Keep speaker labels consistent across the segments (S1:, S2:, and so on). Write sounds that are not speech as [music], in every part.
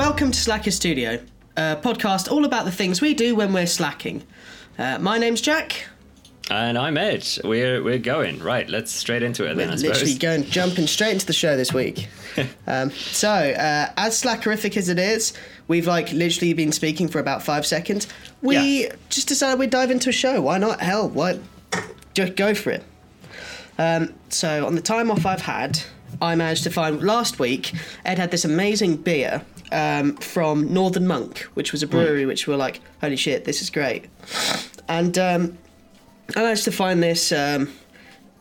S1: welcome to Slacker Studio, a podcast all about the things we do when we're slacking. Uh, my name's Jack.
S2: And I'm Ed. We're we're going right. Let's straight into it then.
S1: We're
S2: I
S1: literally going jumping straight into the show this week. [laughs] um, so, uh, as slackerific as it is, we've like literally been speaking for about five seconds. We
S2: Yeah.
S1: just decided we'd dive into a show. Why not? Hell, why? Just go for it. Um, so, on the time off I've had, I managed to find last week. Ed had this amazing beer um, from Northern Monk, which was a brewery. Which we were like, holy shit, this is great. And um, I managed to find this um,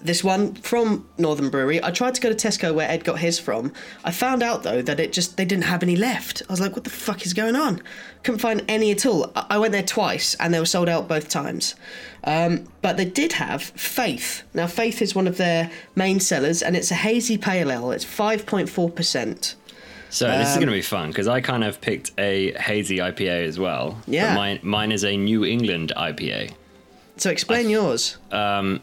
S1: this one from Northern Brewery. I tried to go to Tesco where Ed got his from. I found out though that it just they didn't have any left. I was like, what the fuck is going on? Couldn't find any at all. I I went there twice and they were sold out both times. Um, but they did have Faith. Now Faith is one of their main sellers and it's a hazy pale ale. It's five point four percent.
S2: So this is
S1: Um,
S2: going to be fun because I kind of picked a hazy IPA as well. but
S1: Yeah.
S2: mine mine is a New England IPA.
S1: So explain yours.
S2: Um,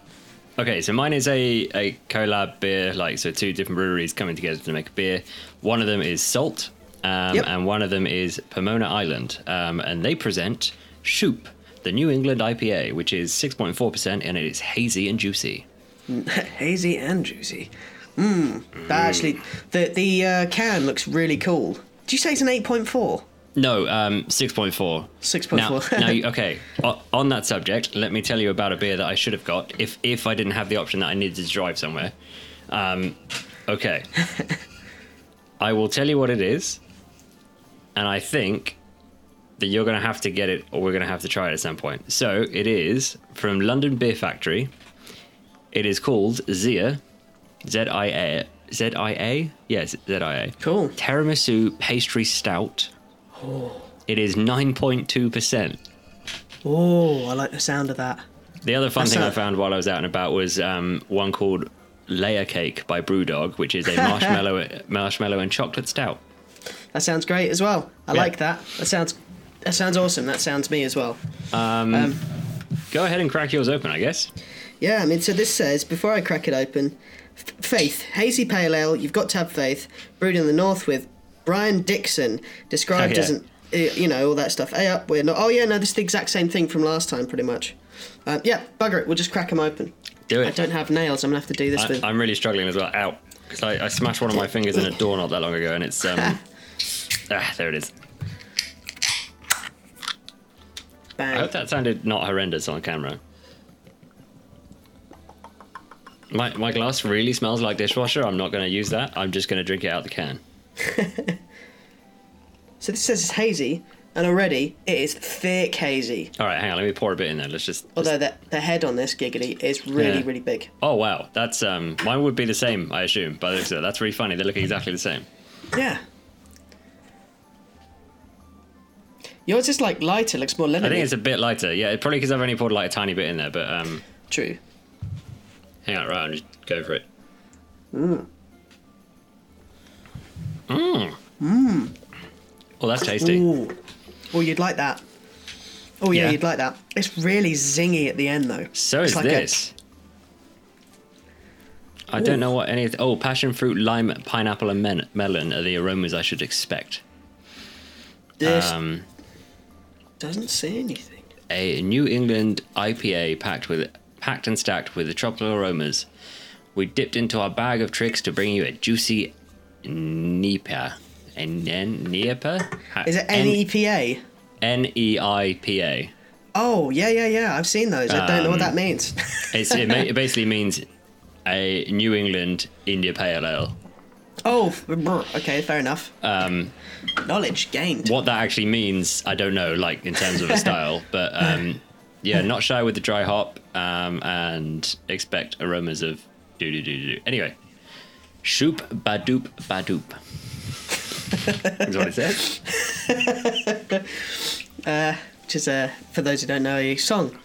S2: Okay, so mine is a, a collab beer, like so two different breweries coming together to make a beer. One of them is Salt, um,
S1: Yep.
S2: and one of them is Pomona Island, um, and they present Shoop, the New England IPA, which is six point four percent, and it is hazy and juicy. [laughs]
S1: hazy and juicy. Mmm. That actually, the the uh, can looks really cool. Did you say it's an eight point four?
S2: No, um, six point four.
S1: 6.4.
S2: Now, [laughs] now, you- okay. o- On that subject, let me tell you about a beer that I should have got if if I didn't have the option that I needed to drive somewhere. Um, okay. [laughs] I will tell you what it is, and I think that you're going to have to get it, or we're going to have to try it at some point. So it is from London Beer Factory. It is called Zia, Z I A Z I A. Yes, Z I A.
S1: Cool.
S2: Tiramisu pastry stout. It is 9.2%.
S1: Oh, I like the sound of that.
S2: The other fun
S1: That's
S2: thing I
S1: a-
S2: found while I was out and about was um, one called Layer Cake by Brewdog, which is a [laughs] marshmallow marshmallow and chocolate stout.
S1: That sounds great as well. I
S2: Yeah.
S1: like that. That sounds that sounds awesome. That sounds me as well.
S2: Go ahead and crack yours open, I guess.
S1: Yeah, I mean, so this says before I crack it open, Faith hazy pale ale. You've got to have faith. Brewed in the north with Brian Dixon, described
S2: Oh, yeah.
S1: as an uh, you know all that stuff. Hey up, we're not. Oh yeah, no, this is the exact same thing from last time, pretty much. Uh, yeah, bugger it. We'll just crack them open.
S2: Do it.
S1: I don't have nails. I'm gonna have to do this
S2: I,
S1: with.
S2: I'm really struggling as well. Out. Because I, I smashed one of my fingers in a door not that long ago, and it's. Um, [laughs] ah, there it is. I hope that sounded not horrendous on camera. My, my glass really smells like dishwasher. I'm not going to use that. I'm just going to drink it out the can. [laughs]
S1: So this says it's hazy, and already it is thick hazy.
S2: All right, hang on. Let me pour a bit in there. Let's just.
S1: Although the, the head on this giggity is really,
S2: Yeah.
S1: really big.
S2: Oh wow, that's um. Mine would be the same, I assume. By the looks of it, that's really funny. They look exactly the same.
S1: Yeah. Yours is like lighter, looks more lemony.
S2: I think it's a bit lighter. Yeah, probably because I've only poured like a tiny bit in there. But um,
S1: True.
S2: Hang on, right, I'll just go for it. Mmm. Mmm. Mmm. Oh, that's tasty.
S1: Ooh. Oh, you'd like that. Oh yeah,
S2: Yeah.
S1: you'd like that. It's really zingy at the end though.
S2: So
S1: It's
S2: is
S1: like a-
S2: this. I don't know what any. Of oh, passion fruit, lime, pineapple, and men- melon are the aromas I should expect.
S1: this
S2: Um,
S1: doesn't say anything.
S2: a New England IPA packed with packed and stacked with the tropical aromas. We dipped into our bag of tricks to bring you a juicy NEIPA. And NEIPA?
S1: Is it N E P A?
S2: N E I P A.
S1: Oh yeah, yeah, yeah. I've seen those. I don't know what
S2: Um,
S1: that means.
S2: It's it, ma- it basically means a New England India Pale Ale.
S1: oh, okay, fair enough.
S2: Um,
S1: Knowledge gained.
S2: what that actually means, I don't know, like in terms of a style, [laughs] but um, yeah, not shy with the dry hop um, and expect aromas of doo doo doo doo. Anyway, shoop badoop badoop. [laughs] Is what it says. [laughs]
S1: Which is uh, for those who don't know, a song.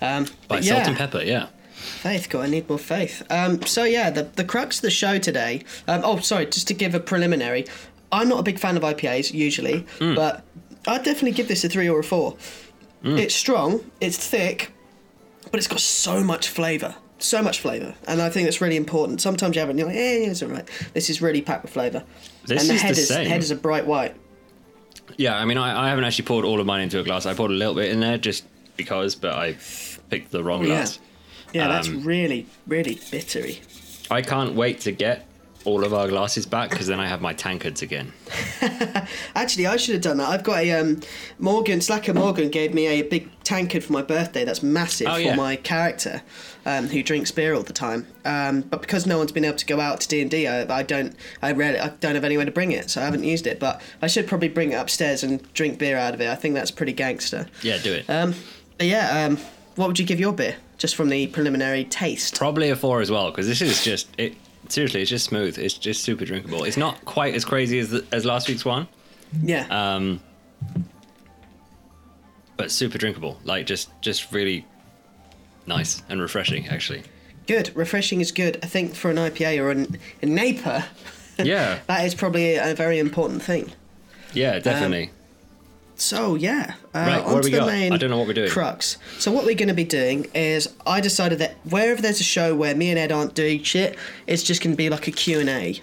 S1: Um,
S2: By
S1: but
S2: Salt
S1: yeah.
S2: and Pepa, yeah.
S1: Faith, God, I need more faith. Um, so yeah, the the crux of the show today. Um, oh, sorry, just to give a preliminary. I'm not a big fan of IPAs usually,
S2: Hmm.
S1: but I'd definitely give this a three or a four. It's strong, it's thick, but it's got so much flavour, so much flavour, and I think that's really important. Sometimes you have it, and you're like, eh, it's alright. This is really packed with flavour,
S2: This
S1: and the
S2: is the
S1: head is
S2: same.
S1: head is a bright white.
S2: Yeah, I mean, I, I haven't actually poured all of mine into a glass. I poured a little bit in there just because, but I picked the wrong
S1: yeah.
S2: glass.
S1: Yeah, that's
S2: Um,
S1: really, really bittery.
S2: I can't wait to get all of our glasses back because then I have my tankards again. [laughs]
S1: Actually, I should have done that. I've got a um, Morgan Slacker Morgan gave me a big tankard for my birthday. That's massive
S2: Oh,
S1: for
S2: yeah.
S1: my character, um, who drinks beer all the time. Um, but because no one's been able to go out to D and D, I I don't, I rarely, I don't have anywhere to bring it, so I haven't used it. But I should probably bring it upstairs and drink beer out of it. I think that's pretty gangster.
S2: Yeah, do it.
S1: Um, but yeah, um, what would you give your beer? Just from the preliminary taste.
S2: Probably a four as well because this is just it. Seriously, it's just smooth. It's just super drinkable. It's not quite as crazy as the, as last week's one,
S1: Yeah.
S2: um, but super drinkable. Like just just really nice and refreshing, actually.
S1: Good. Refreshing is good. I think for an IPA or an, a NAPA, [laughs]
S2: Yeah,
S1: that is probably a very important thing.
S2: yeah, definitely.
S1: So yeah, uh,
S2: Right, what
S1: on
S2: do
S1: to
S2: we
S1: the
S2: got?
S1: main
S2: I don't know what we're doing.
S1: crux. So what we're going to be doing is I decided that wherever there's a show where me and Ed aren't doing shit, it's just going to be like a Q and A.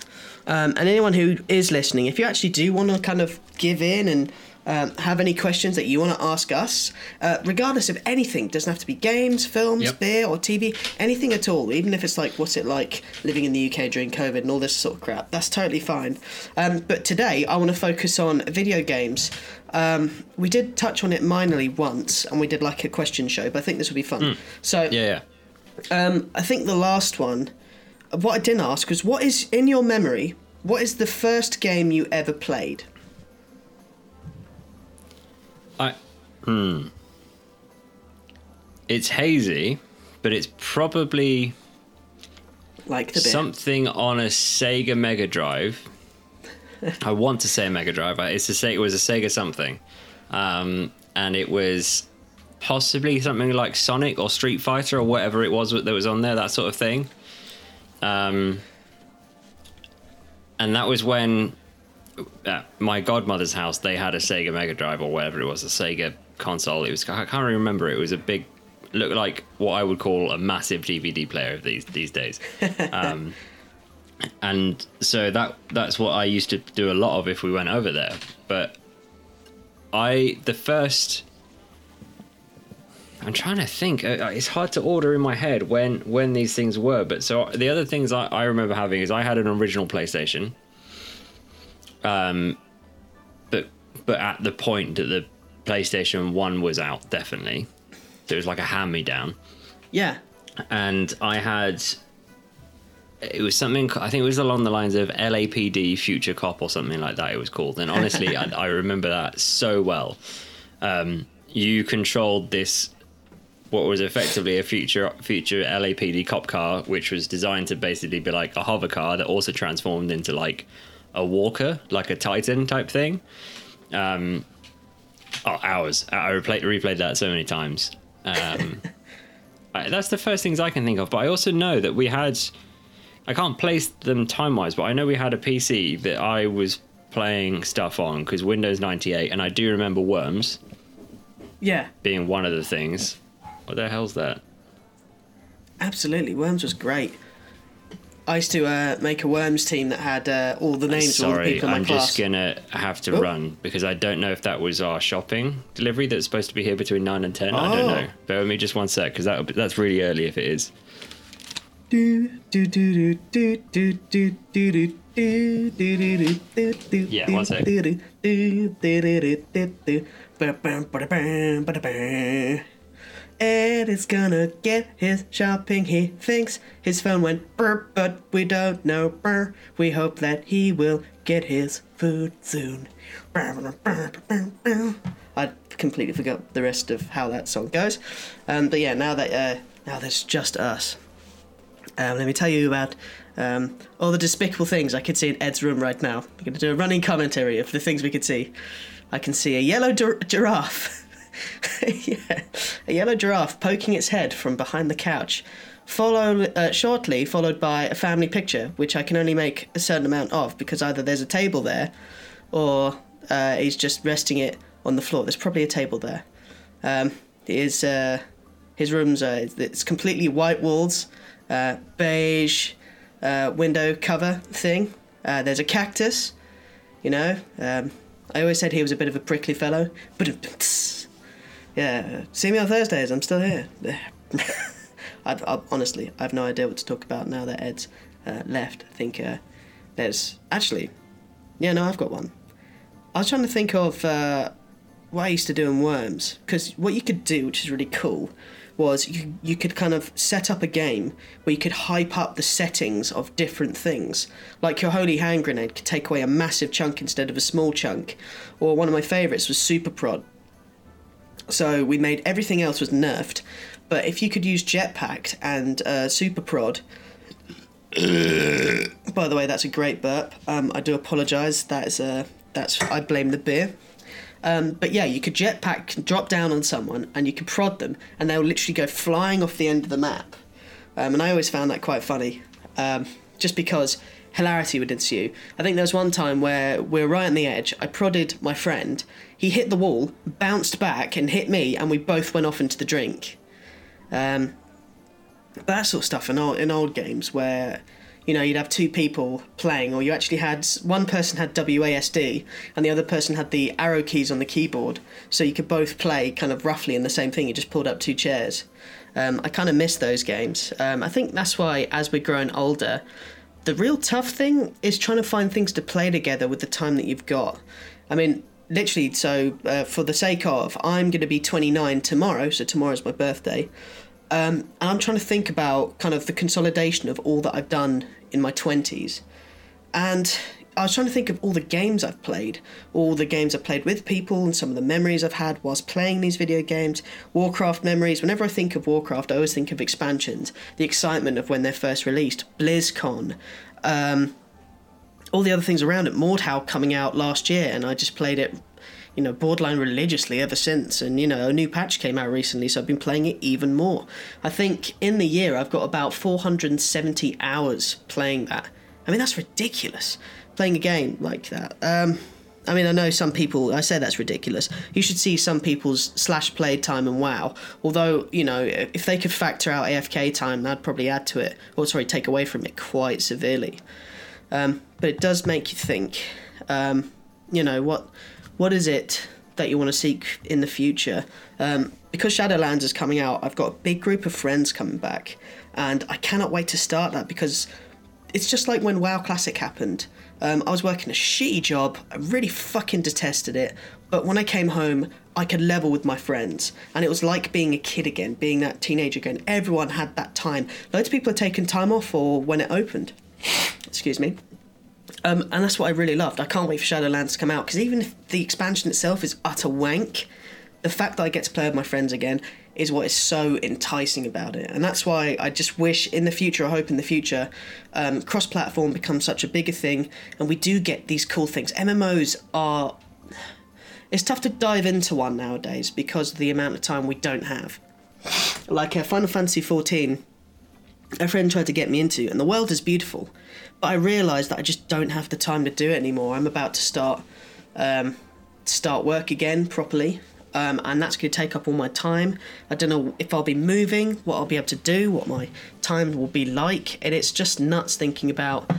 S1: Um, and anyone who is listening, if you actually do want to kind of give in and um, have any questions that you want to ask us, uh, regardless of anything, doesn't have to be games, films,
S2: Yep.
S1: beer, or TV, anything at all. Even if it's like, what's it like living in the UK during COVID and all this sort of crap, that's totally fine. Um, but today, I want to focus on video games. Um, we did touch on it minorly once, and we did like a question show, but I think this will be fun. So,
S2: Hmm. Yeah, yeah.
S1: um, I think the last one, what I didn't ask was, what is in your memory? What is the first game you ever played?
S2: I hmm. It's hazy, but it's probably
S1: Like the
S2: something on a Sega Mega Drive. [laughs] I want to say Mega Drive. It's a Se- it was a Sega something, um, and it was possibly something like Sonic or Street Fighter or whatever it was that was on there. That sort of thing. Um, and that was when at my godmother's house they had a Sega Mega Drive or whatever it was, a Sega console. It was I can't really remember. It was a big, looked like what I would call a massive DVD player of these these days. [laughs] Um, and so that that's what I used to do a lot of if we went over there. But I the first. I'm trying to think. Uh, It's hard to order in my head when when these things were. But so the other things I, I remember having is I had an original PlayStation. Um, but but at the point that the PlayStation One was out, definitely, so it was like a hand me down
S1: yeah.
S2: and I had it was something I think it was along the lines of LAPD Future Cop or something like that. It was called, and honestly, [laughs] I, I remember that so well. Um, you controlled this what was effectively a future future LAPD cop car, which was designed to basically be like a hover car that also transformed into like a walker, like a Titan type thing. Um, oh, hours! I replayed replayed that so many times. Um, [laughs] I, that's the first things I can think of. But I also know that we had. I can't place them time wise, but I know we had a PC that I was playing stuff on because Windows 98, and I do remember Worms
S1: Yeah.
S2: being one of the things. What the hell's that?
S1: Absolutely. Worms was great. I used to uh, make a Worms team that had uh, all the names of all the people in my
S2: I'm
S1: class.
S2: just gonna have to
S1: Oh.
S2: run because I don't know if that was our shopping delivery that's supposed to be here between nine and ten. I don't
S1: Oh.
S2: know. Bear with me just one sec because that that's really early if it is. Yeah, one sec.
S1: Ed is gonna get his shopping. He thinks his phone went burr, but we don't know burr. We hope that he will get his food soon. I completely forgot the rest of how that song goes. Um, but yeah, now that uh, now there's just us. Um, let me tell you about um, all the despicable things I could see in Ed's room right now. I'm going to do a running commentary of the things we could see. I can see a yellow gir- giraffe. [laughs] yeah, a yellow giraffe poking its head from behind the couch. Follow uh, shortly followed by a family picture, which I can only make a certain amount of because either there's a table there, or uh, he's just resting it on the floor. There's probably a table there. Um, his uh, his room's are it's completely white walls, uh, beige uh, window cover thing. Uh, there's a cactus, you know. Um, I always said he was a bit of a prickly fellow. But [laughs] yeah, see me on Thursdays. I'm still here. [laughs] I've, I've, honestly, I have no idea what to talk about now that Ed's uh, left. I think uh, there's actually, yeah, no, I've got one. I was trying to think of uh, what I used to do in Worms because what you could do, which is really cool, was you you could kind of set up a game where you could hype up the settings of different things. Like your holy hand grenade could take away a massive chunk instead of a small chunk, or one of my favourites was super prod. So we made everything else was nerfed, but if you could use jetpack and uh, super prod. [coughs] By the way, that's a great burp. Um, I do apologise. That is a that's I blame the beer. Um, but yeah, you could jetpack, drop down on someone, and you could prod them, and they'll literally go flying off the end of the map. Um, and I always found that quite funny, um, just because hilarity would ensue. I think there was one time where we were right on the edge. I prodded my friend. He hit the wall, bounced back, and hit me, and we both went off into the drink. Um, that sort of stuff in old, in old games where you know, you'd have two people playing, or you actually had one person had WASD and the other person had the arrow keys on the keyboard, so you could both play kind of roughly in the same thing. You just pulled up two chairs. Um, I kind of miss those games. Um, I think that's why, as we're growing older, the real tough thing is trying to find things to play together with the time that you've got. I mean, literally, so uh, for the sake of, I'm going to be 29 tomorrow, so tomorrow's my birthday. Um, and I'm trying to think about kind of the consolidation of all that I've done in my 20s. And I was trying to think of all the games I've played, all the games I've played with people, and some of the memories I've had whilst playing these video games. Warcraft memories. Whenever I think of Warcraft, I always think of expansions, the excitement of when they're first released, BlizzCon, um, all the other things around it. Mordhau coming out last year, and I just played it you know, borderline religiously ever since. And, you know, a new patch came out recently, so I've been playing it even more. I think in the year I've got about 470 hours playing that. I mean, that's ridiculous. Playing a game like that. Um, I mean, I know some people, I say that's ridiculous. You should see some people's slash play time and WoW. Although, you know, if they could factor out AFK time, that'd probably add to it, or sorry, take away from it quite severely. Um, but it does make you think, um, you know, what what is it that you want to seek in the future? Um, because Shadowlands is coming out, I've got a big group of friends coming back, and I cannot wait to start that because it's just like when WoW Classic happened. Um, I was working a shitty job, I really fucking detested it, but when I came home, I could level with my friends, and it was like being a kid again, being that teenager again. Everyone had that time. Loads of people had taken time off for when it opened. Excuse me. Um, and that's what I really loved. I can't wait for Shadowlands to come out because even if the expansion itself is utter wank, the fact that I get to play with my friends again is what is so enticing about it. And that's why I just wish in the future, I hope in the future, um, cross platform becomes such a bigger thing and we do get these cool things. MMOs are. It's tough to dive into one nowadays because of the amount of time we don't have. Like uh, Final Fantasy XIV, a friend tried to get me into, and the world is beautiful but I realised that I just don't have the time to do it anymore. I'm about to start um, start work again properly, um, and that's going to take up all my time. I don't know if I'll be moving, what I'll be able to do, what my time will be like, and it's just nuts thinking about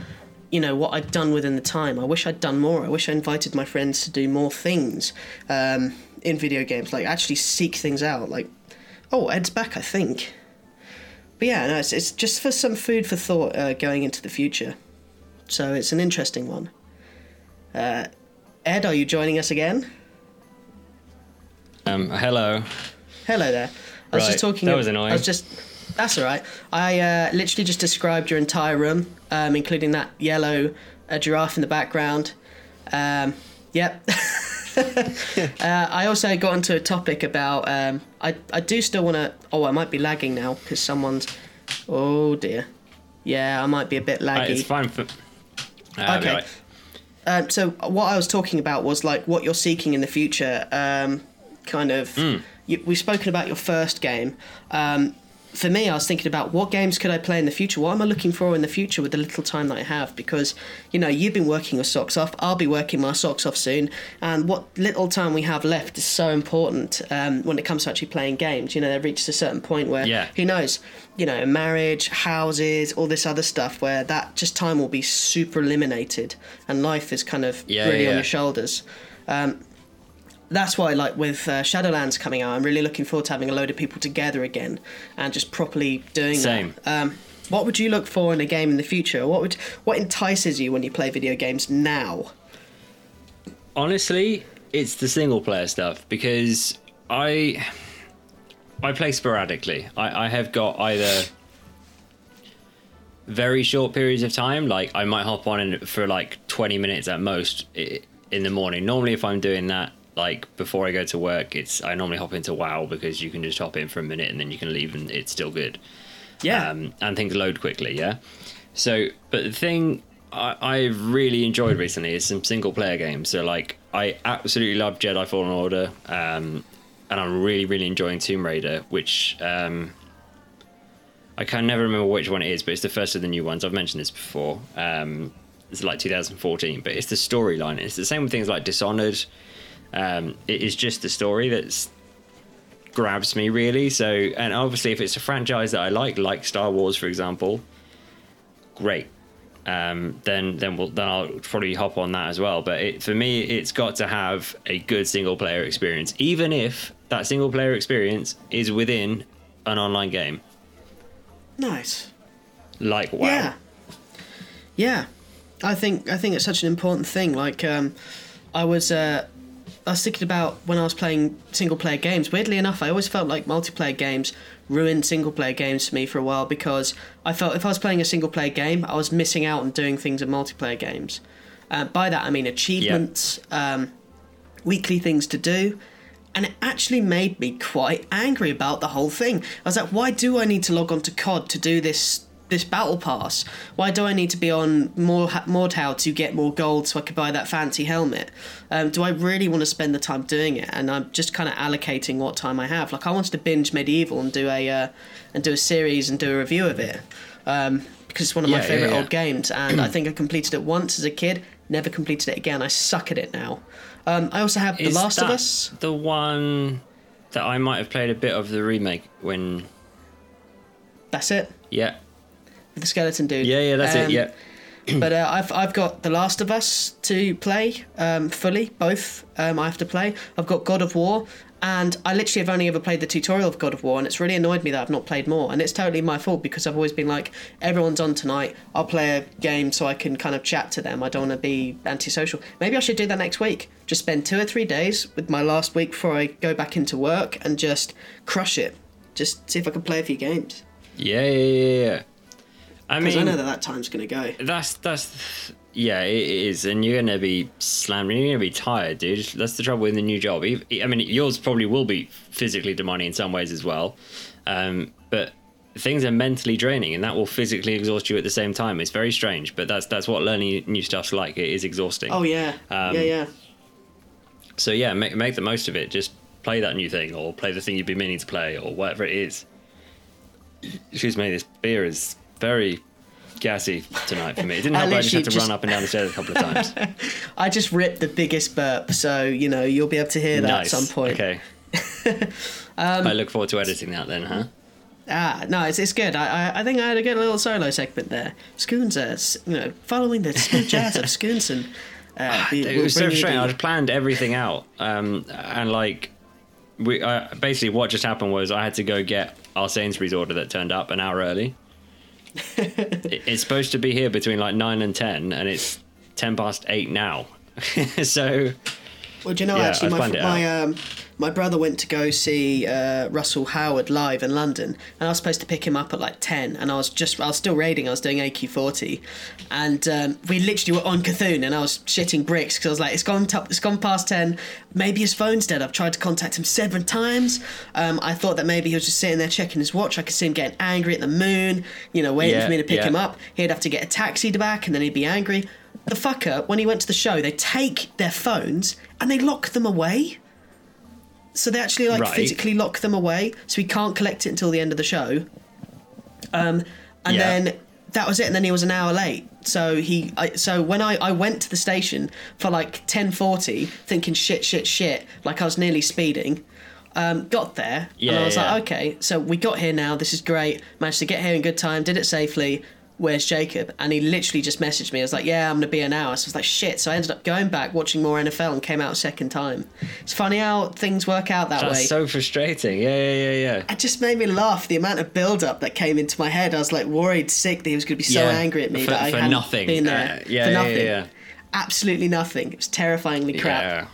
S1: you know what I've done within the time. I wish I'd done more. I wish I invited my friends to do more things um, in video games, like actually seek things out. Like, oh, Ed's back, I think. But yeah, no, it's, it's just for some food for thought uh, going into the future. So it's an interesting one. Uh, Ed, are you joining us again?
S2: Um, hello.
S1: Hello there. I was
S2: Right,
S1: just talking.
S2: that was annoying.
S1: I was just. That's all right. I uh, literally just described your entire room, um, including that yellow uh, giraffe in the background. Um, yep. [laughs] uh, I also got into a topic about. Um, I I do still want to. Oh, I might be lagging now because someone's. Oh dear. Yeah, I might be a bit
S2: Uh,
S1: laggy.
S2: it's fine for. Ah,
S1: Okay.
S2: right.
S1: Um, so what I was talking about was like what you're seeking in the future. Um, kind of,
S2: Hmm.
S1: you, we've spoken about your first game. Um, for me, I was thinking about what games could I play in the future. What am I looking for in the future with the little time that I have? Because you know you've been working your socks off. I'll be working my socks off soon, and what little time we have left is so important um, when it comes to actually playing games. You know, they've reached a certain point where
S2: Yeah.
S1: who knows, you know, marriage, houses, all this other stuff, where that just time will be super eliminated, and life is kind of
S2: Yeah,
S1: really on your shoulders. Um, that's why, like with uh, Shadowlands coming out, I'm really looking forward to having a load of people together again and just properly doing
S2: Same.
S1: that. Um, what would you look for in a game in the future? What would what entices you when you play video games now?
S2: Honestly, it's the single player stuff because I I play sporadically. I, I have got either very short periods of time, like I might hop on in for like twenty minutes at most in the morning. Normally, if I'm doing that, like before I go to work, it's I normally hop into WoW because you can just hop in for a minute and then you can leave and it's still good.
S1: Yeah,
S2: um, and things load quickly. Yeah. So, but the thing I, I've really enjoyed recently is some single player games. So, like, I absolutely love Jedi Fallen Order, um, and I'm really, really enjoying Tomb Raider, which um, I can never remember which one it is, but it's the first of the new ones. I've mentioned this before. Um, it's like 2014, but it's the storyline. It's the same with things like Dishonored. Um, it is just the story that's grabs me really. So, and obviously, if it's a franchise that I like, like Star Wars, for example, great. Um, then then we'll then I'll probably hop on that as well. But it, for me, it's got to have a good single player experience, even if that single player experience is within an online game.
S1: nice.
S2: Like wow,
S1: Yeah, yeah. I think I think it's such an important thing. Like, um, I was uh, I was thinking about when I was playing single player games. Weirdly enough, I always felt like multiplayer games ruined single player games for me for a while because I felt if I was playing a single player game, I was missing out on doing things in multiplayer games. Uh, by that I mean achievements, um, weekly things to do. And it actually made me quite angry about the whole thing. I was like, why do I need to log on to COD to do this this battle pass? Why do I need to be on more Mordhau to get more gold so I could buy that fancy helmet? Um, do I really want to spend the time doing it? And I'm just kind of allocating what time I have. Like I wanted to binge Medieval and do a uh, and do a series and do a review of it um, because it's one of my
S2: Yeah, yeah,
S1: favorite
S2: yeah.
S1: old games. And I think I completed it once as a kid. Never completed it again. I suck at it now. Um, I also have The
S2: Is
S1: Last of Us.
S2: the one that I might have played a bit of the remake when.
S1: That's it.
S2: Yeah,
S1: the skeleton dude.
S2: yeah, yeah. That's
S1: Um,
S2: it. Yeah. [clears throat]
S1: but uh, I've I've got The Last of Us to play um, fully. Both um, I have to play. I've got God of War, and I literally have only ever played the tutorial of God of War, and it's really annoyed me that I've not played more. And it's totally my fault because I've always been like, everyone's on tonight. I'll play a game so I can kind of chat to them. I don't want to be antisocial. Maybe I should do that next week. Just spend two or three days with my last week before I go back into work and just crush it. Just see if I can play a few games.
S2: Yeah, yeah, yeah, yeah. I
S1: Because I know that that time's going to go.
S2: That's that's yeah, it is, and you're gonna be slammed. You're gonna be tired, dude. That's the trouble with the new job. I mean, yours probably will be physically demanding in some ways as well, um, but things are mentally draining, and that will physically exhaust you at the same time. It's very strange, but that's that's what learning new stuff's like. It is exhausting.
S1: Oh yeah,
S2: Um,
S1: yeah, yeah.
S2: So yeah, make make the most of it. Just play that new thing, or play the thing you've been meaning to play, or whatever it is. Excuse me, this beer is very gassy tonight for me. It didn't [laughs] help. I, just had to
S1: just-
S2: run up and down the stairs a couple of times. [laughs]
S1: I just ripped the biggest burp, so you know you'll be able to hear that
S2: nice.
S1: at some point.
S2: Okay. [laughs]
S1: Um,
S2: I look forward to editing that then, huh?
S1: Ah, no, it's, it's good. I, I I think I had a good little solo segment there. Schoonser, s- you know, following the smooth jazz of Schoonson. Uh, we-
S2: It
S1: we'll
S2: was so
S1: bring
S2: strange.
S1: the-
S2: I'd planned everything out, um, and like, we uh, basically what just happened was I had to go get our Sainsbury's order that turned up an hour early. [laughs] It- it's supposed to be here between like nine and ten, and it's ten past eight now. [laughs] so
S1: Well, do you know
S2: Yeah,
S1: actually my my um my brother went to go see uh, Russell Howard live in London, and I was supposed to pick him up at like ten, and I was just I was still raiding, I was doing AQ forty, and um, we literally were on C'Thun, and I was shitting bricks because I was like, it's gone top, it's gone past ten, maybe his phone's dead. I've tried to contact him seven times. Um, I thought that maybe he was just sitting there checking his watch. I could see him getting angry at the moon, you know, waiting
S2: Yeah,
S1: for me to pick
S2: yeah.
S1: him up. He'd have to get a taxi back, and then he'd be angry. The fucker, when he went to the show, they take their phones and they lock them away. So they actually like
S2: Right.
S1: physically lock them away, so he can't collect it until the end of the show. Um, and
S2: Yeah.
S1: then that was it. And then he was an hour late. So he, I, so when I, I went to the station for like ten forty, thinking shit, shit, shit, like I was nearly speeding. Um, got there, and
S2: Yeah,
S1: I was
S2: yeah.
S1: like, okay, so we got here now. This is great. Managed to get here in good time. Did it safely. Where's Jacob? And he literally just messaged me. I was like, yeah, I'm going to be an now. So I was like, shit. So I ended up going back, watching more NFL, and came out a second time. It's funny how things work out that
S2: That's
S1: way.
S2: so frustrating. Yeah, yeah, yeah, yeah.
S1: it just made me laugh. The amount of build up that came into my head. I was like worried, sick that he was going to be so
S2: Yeah,
S1: angry at me
S2: for-
S1: that I
S2: for
S1: hadn't
S2: nothing.
S1: been there.
S2: Uh, yeah,
S1: for
S2: yeah,
S1: nothing.
S2: yeah, yeah.
S1: Absolutely nothing. It was terrifyingly crap.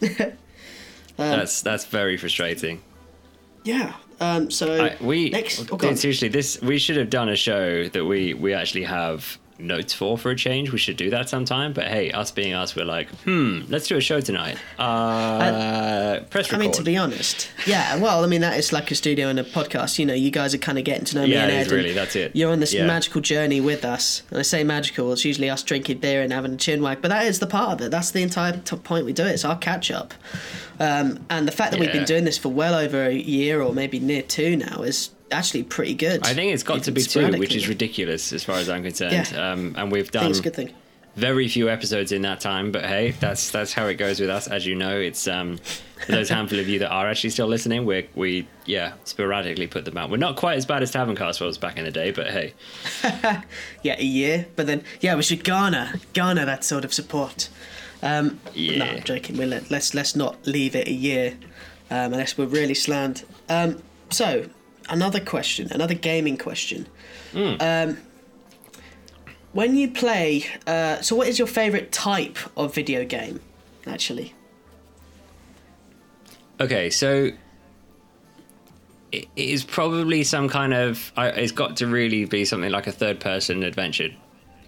S2: Yeah. [laughs]
S1: Um,
S2: that's that's very frustrating.
S1: Yeah. Um, so
S2: I, we
S1: next. Oh,
S2: seriously this we should have done a show that we we actually have notes for for a change. We should do that sometime. But hey, us being us, we're like, hmm, let's do a show tonight. Uh, press record.
S1: I mean, to be honest, yeah. Well, I mean, that is like a studio and a podcast. You know, you guys are kind of getting to know me
S2: Yeah,
S1: and
S2: it
S1: Ed. and
S2: really, that's it.
S1: You're on this
S2: Yeah.
S1: magical journey with us. And I say magical, it's usually us drinking beer and having a chin wag, but that is the part of it. That's the entire point we do it. It's our catch up. Um, and the fact that we've been doing this for well over a year or maybe near two now is actually pretty good.
S2: I think it's got to be two, which is ridiculous as far as I'm concerned.
S1: Yeah.
S2: Um, and we've done
S1: good thing.
S2: very few episodes in that time, but hey, that's that's how it goes with us. As you know, it's um, for those handful of you that are actually still listening. We we yeah sporadically put them out. We're not quite as bad as Tavern Cast was back in the day, but hey, [laughs]
S1: Yeah, a year. But then, yeah, we should garner garner that sort of support. Um, No,
S2: Yeah.
S1: I'm joking. We'll let, let's let's not leave it a year um, unless we're really slammed. Um, so, another question, another gaming question. Um, when you play, uh, so what is your favorite type of video game? Actually,
S2: Okay, so it it is probably some kind of. It's got to really be something like a third-person adventure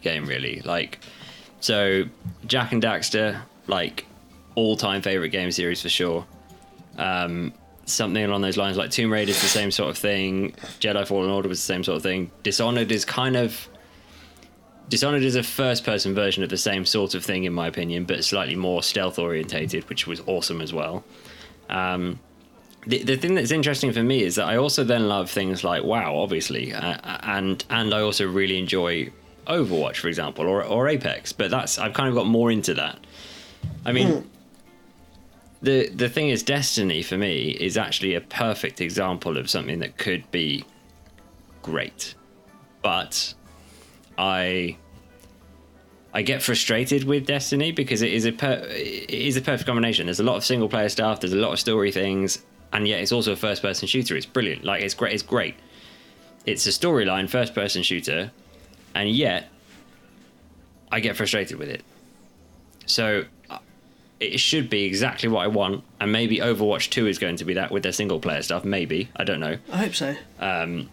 S2: game, really. Like, so Jak and Daxter, like all-time favorite game series for sure. Um, something along those lines, like Tomb Raider is the same sort of thing. Jedi Fallen Order was the same sort of thing. Dishonored is kind of. Dishonored is a first-person version of the same sort of thing, in my opinion, but slightly more stealth-orientated, which was awesome as well. Um, the, the thing that's interesting for me is that I also then love things like WoW, obviously, uh, and and I also really enjoy Overwatch, for example, or or Apex. But that's I've kind of got more into that. I mean, the the thing is, Destiny for me is actually a perfect example of something that could be great, but I I get frustrated with Destiny because it is a per- it is a perfect combination. There's a lot of single player stuff. There's a lot of story things, and yet it's also a first person shooter. It's brilliant. Like it's great. It's great. It's a storyline first person shooter, and yet I get frustrated with it. So it should be exactly what I want, and maybe Overwatch Two is going to be that with their single player stuff. Maybe I don't know.
S1: I hope so.
S2: Um,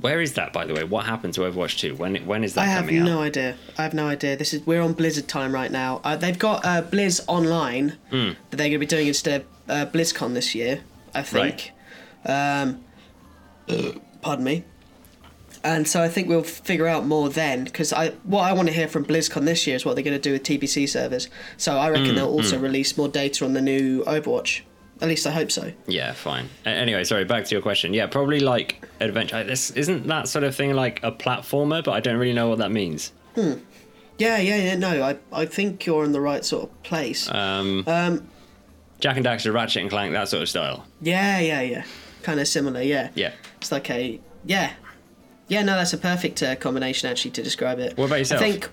S2: Where is that, by the way? What happened to Overwatch Two? When when is that coming?
S1: I have
S2: coming out?
S1: no idea. I have no idea. This is we're on Blizzard time right now. Uh, they've got uh, Blizz Online
S2: Hmm.
S1: that they're going to be doing instead of uh, BlizzCon this year. I think. Um, [clears throat] pardon me. And so I think we'll figure out more then, because I what I want to hear from BlizzCon this year is what they're going to do with TBC servers. So I reckon they'll also release more data on the new Overwatch. At least I hope so.
S2: Yeah, fine. Anyway, sorry, back to your question. Yeah, probably like adventure. uh, This isn't that sort of thing like a platformer, but I don't really know what that means. Hmm.
S1: Yeah, yeah, yeah. No, I I think you're in the right sort of place.
S2: Um,
S1: Um,
S2: Jak and Daxter, Ratchet and Clank, that sort of style.
S1: Yeah, yeah, yeah. Kind of similar, yeah.
S2: Yeah.
S1: It's like a yeah, yeah. No, that's a perfect uh, combination actually to describe it.
S2: What about yourself?
S1: I think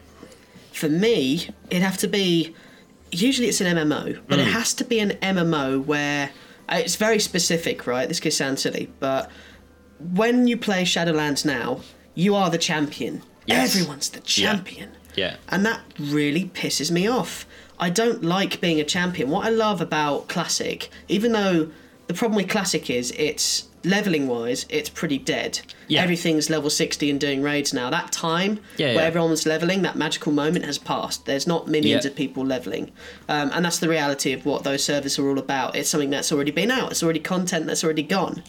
S1: for me, it'd have to be. Usually, it's an MMO, but
S2: Mm.
S1: it has to be an MMO where uh, it's very specific, right? This could sound silly, but when you play Shadowlands now, you are the champion.
S2: Yes.
S1: Everyone's the champion.
S2: Yeah.
S1: And that really pisses me off. I don't like being a champion. What I love about Classic, even though the problem with Classic is it's leveling wise, it's pretty dead.
S2: Yeah.
S1: Everything's level 60 and doing raids now. That time
S2: Yeah,
S1: where everyone was leveling, that magical moment has passed. There's not millions
S2: Yeah.
S1: of people leveling. Um, and that's the reality of what those servers are all about. It's something that's already been out, it's already content that's already gone.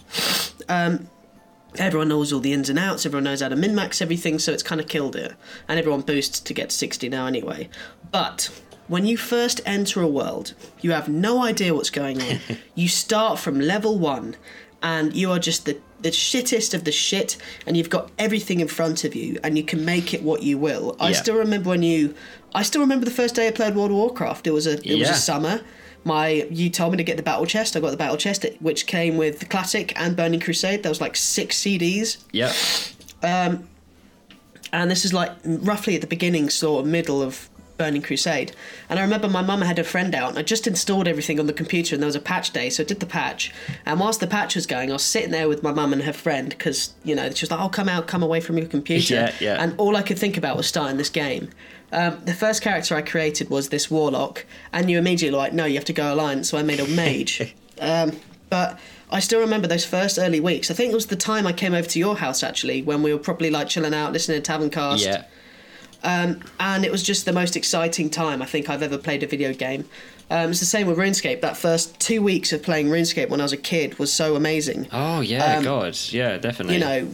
S1: everyone knows all the ins and outs, everyone knows how to min max everything, so it's kind of killed it. And everyone boosts to get to 60 now anyway. But when you first enter a world, you have no idea what's going on. [laughs] you start from level one, and you are just the, the shittest of the shit, and you've got everything in front of you, and you can make it what you will. I still remember when you. I still remember the first day I played World of Warcraft. It was a it was a summer. My you told me to get the battle chest. I got the battle chest, which came with the classic and Burning Crusade. There was like six CDs.
S2: Yeah.
S1: Um And this is like roughly at the beginning, sort of middle of Burning Crusade. And I remember my mum had a friend out, and I just installed everything on the computer, and there was a patch day, so I did the patch. And whilst the patch was going, I was sitting there with my mum and her friend because you know she was like, "Oh, come out, come away from your computer."
S2: Yeah, yeah.
S1: And all I could think about was starting this game. Um, the first character I created was this warlock, and you immediately like, no, you have to go alliance. So I made a mage. [laughs] um, but I still remember those first early weeks. I think it was the time I came over to your house actually, when we were probably like chilling out, listening to Tavern Cast.
S2: Yeah.
S1: And it was just the most exciting time I think I've ever played a video game. Um, it's the same with RuneScape. That first two weeks of playing RuneScape when I was a kid was so amazing.
S2: Oh yeah,
S1: Um,
S2: God, yeah, definitely.
S1: You know,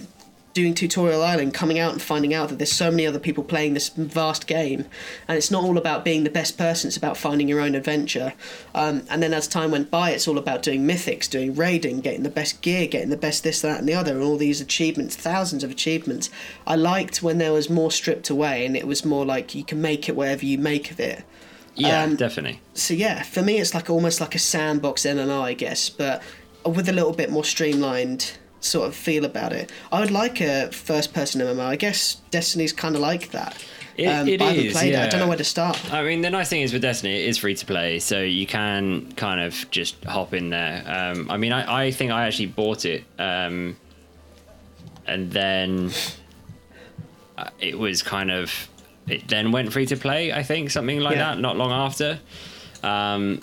S1: doing Tutorial Island, coming out and finding out that there's so many other people playing this vast game, and it's not all about being the best person. It's about finding your own adventure. Um, and then as time went by, it's all about doing mythics, doing raiding, getting the best gear, getting the best this, that, and the other, and all these achievements, thousands of achievements. I liked when there was more stripped away, and it was more like you can make it wherever you make of it.
S2: yeah,
S1: um,
S2: definitely.
S1: So yeah, for me, it's like almost like a sandbox MMO, I guess, but with a little bit more streamlined sort of feel about it. I would like a first-person MMO. I guess Destiny's kind of like that.
S2: It-
S1: um,
S2: it
S1: but I
S2: is,
S1: played it. I don't know where to start.
S2: I mean, the nice thing is with Destiny, it is free to play, so you can kind of just hop in there. Um, I mean, I, I think I actually bought it, um, and then uh, it was kind of it then went free to play. I think something like
S1: Yeah.
S2: that. Not long after. Um,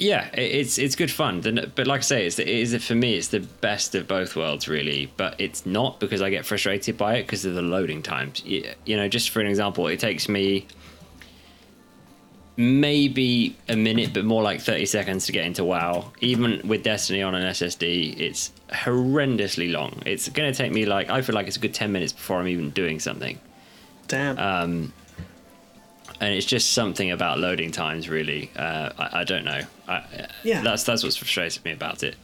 S2: yeah, it's it's good fun. But like I say, it's the, it is for me. It's the best of both worlds, really. But it's not because I get frustrated by it because of the loading times. You, you know, just for an example, it takes me maybe a minute, but more like thirty seconds to get into WoW. Even with Destiny on an SSD, it's horrendously long. It's going to take me like I feel like it's a good ten minutes before I'm even doing something
S1: Damn.
S2: um, and it's just something about loading times really uh, I, I don't know I,
S1: Yeah.
S2: that's that's what's frustrated me about it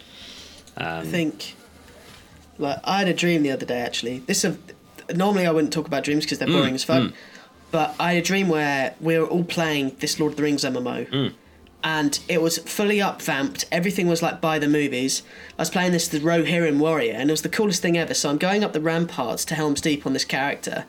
S1: I um, think, like, I had a dream the other day. Actually, this of normally I wouldn't talk about dreams because they're mm, boring as fuck. Mm. But I had a dream where we were all playing this Lord of the Rings MMO. And it was fully up vamped. Everything was like by the movies. I was playing this the Rohirrim warrior, and it was the coolest thing ever. So I'm going up the ramparts to Helm's Deep on this character,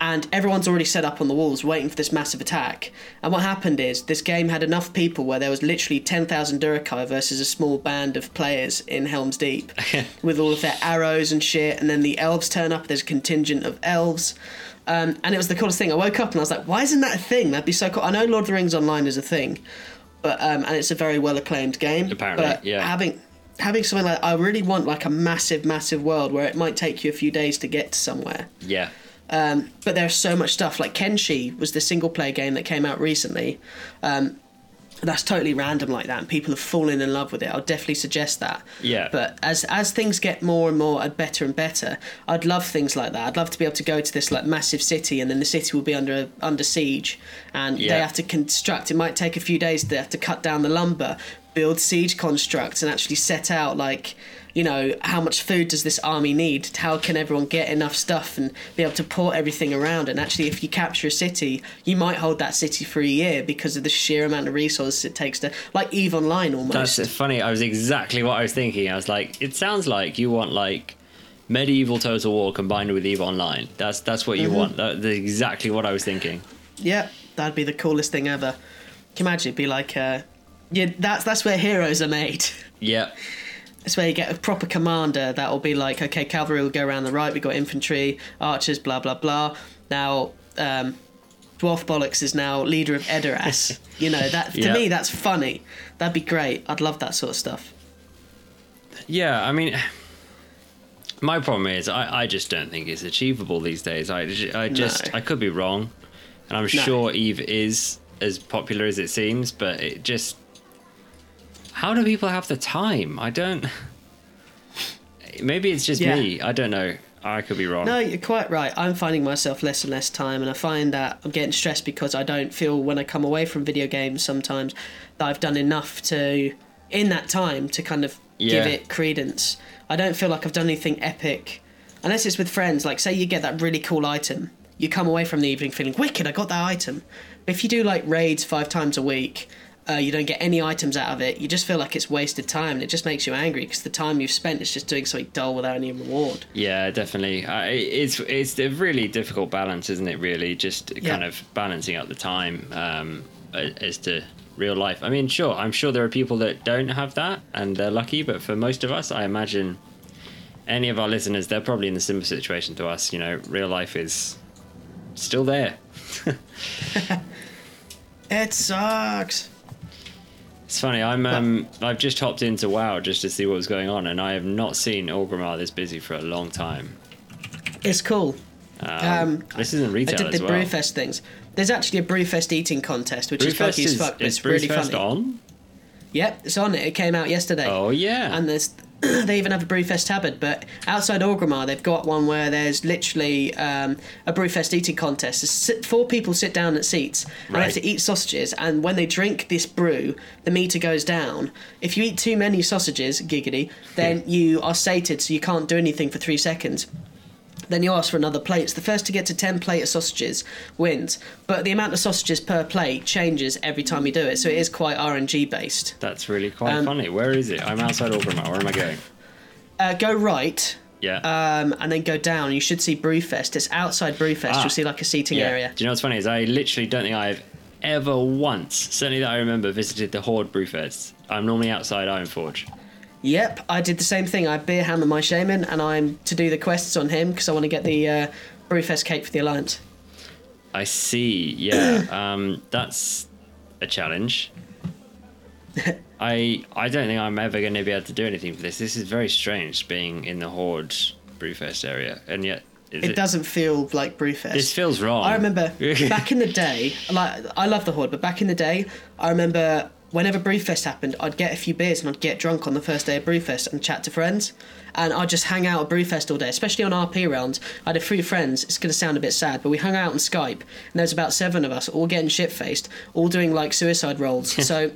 S1: and everyone's already set up on the walls waiting for this massive attack. And what happened is this game had enough people where there was literally 10,000 Uruk-hai versus a small band of players in Helm's Deep [laughs] with all of their arrows and shit. And then the elves turn up, there's a contingent of elves. Um, and it was the coolest thing. I woke up and I was like, why isn't that a thing? That'd be so cool. I know Lord of the Rings Online is a thing, but um, and it's a very well acclaimed game.
S2: Apparently,
S1: but
S2: yeah.
S1: Having having something like I really want like a massive, massive world where it might take you a few days to get to somewhere.
S2: yeah
S1: Um, but there's so much stuff. Like Kenshi was the single player game that came out recently. Um, that's totally random like that, and people have fallen in love with it. I'll definitely suggest that.
S2: Yeah.
S1: But as as things get more and more and better and better, I'd love things like that. I'd love to be able to go to this like massive city, and then the city will be under under siege, and
S2: Yeah.
S1: they have to construct. It might take a few days. They have to cut down the lumber, build siege constructs, and actually set out like you know how much food does this army need? How can everyone get enough stuff and be able to port everything around? And actually if you capture a city you might hold that city for a year because of the sheer amount of resources it takes to like eve online almost.
S2: That's funny. I was exactly what i was thinking. I was like it sounds like you want like medieval total war combined with eve online. That's that's what you
S1: Mm-hmm.
S2: want. That, that's exactly what i was thinking.
S1: Yeah that'd be the coolest thing ever. Can you imagine? It'd be like uh yeah that's that's where heroes are made.
S2: Yeah [laughs]
S1: It's where you get a proper commander that will be like, okay, cavalry will go around the right, we've got infantry, archers, blah, blah, blah. Now, um, Dwarf Bollocks is now leader of Edoras. [laughs] you know, that to
S2: Yeah.
S1: me, that's funny. That'd be great. I'd love that sort of stuff.
S2: Yeah, I mean, my problem is I, I just don't think it's achievable these days. I, I just
S1: No.
S2: I could be wrong, and I'm sure Eve is as popular as it seems, but it just how do people have the time? I don't. Maybe it's just
S1: Yeah.
S2: me. I don't know. I could be wrong.
S1: No, you're quite right. I'm finding myself less and less time, and I find that I'm getting stressed because I don't feel when I come away from video games sometimes that I've done enough to, in that time, to kind of give it credence. I don't feel like I've done anything epic, unless it's with friends. Like, say you get that really cool item, you come away from the evening feeling wicked. I got that item. But if you do like raids five times a week, Uh, you don't get any items out of it. You just feel like it's wasted time, and it just makes you angry because the time you've spent is just doing something dull without any reward.
S2: Yeah, definitely. Uh, it's it's a really difficult balance, isn't it? Really, just
S1: Yeah.
S2: kind of balancing out the time um, as to real life. I mean, sure, I'm sure there are people that don't have that and they're lucky, but for most of us, I imagine any of our listeners, they're probably in a similar situation to us. You know, real life is still there. [laughs] [laughs]
S1: It sucks.
S2: It's funny. I'm um, I've just hopped into WoW just to see what was going on, and I have not seen Orgrimmar this busy for a long time.
S1: It's cool.
S2: Um,
S1: Um,
S2: this isn't
S1: I
S2: retail
S1: did
S2: as
S1: the
S2: well.
S1: Brewfest things. There's actually a Brewfest eating contest, which is
S2: Brewfest
S1: funky as fuck, but
S2: is
S1: it's really
S2: Brewfest
S1: funny.
S2: on?
S1: Yep, it's on it. It came out yesterday.
S2: Oh yeah.
S1: And there's [clears throat] they even have a Brewfest tabard, but outside Orgrimmar they've got one where there's literally um, a Brewfest eating contest. Sit- four people sit down at seats and they have to eat sausages, and when they drink this brew, the meter goes down. If you eat too many sausages, giggity, then you are sated, so you can't do anything for three seconds. Then you ask for another plate. It's the first to get to 10 plate of sausages wins. But the amount of sausages per plate changes every time you do it. So it is quite RNG based.
S2: That's really quite
S1: Um,
S2: funny. Where is it? I'm outside Orgrimmar. Where am I going?
S1: Uh, go right
S2: Yeah.
S1: um, and then go down. You should see Brewfest. It's outside Brewfest.
S2: Ah.
S1: You'll see like a seating
S2: yeah.
S1: area.
S2: Do you know what's funny? Is I literally don't think I've ever once, certainly that I remember, visited the Horde Brewfest. I'm normally outside Ironforge.
S1: Yep, I did the same thing. I beer hammer my shaman, and I'm to do the quests on him because I want to get the uh, Brewfest cake for the alliance.
S2: I see. Yeah. [coughs] um, that's a challenge. [laughs] I I don't think I'm ever going to be able to do anything for this. This is very strange being in the Horde Brewfest area, and yet is
S1: It, doesn't feel like Brewfest.
S2: This feels wrong.
S1: I remember [laughs] back in the day, like I love the Horde, but back in the day, I remember whenever Brewfest happened, I'd get a few beers and I'd get drunk on the first day of Brewfest and chat to friends. And I'd just hang out at Brewfest all day, especially on RP rounds. I had a few friends, it's going to sound a bit sad, but we hung out on Skype, and there's about seven of us, all getting shit faced, all doing like suicide rolls. [laughs] so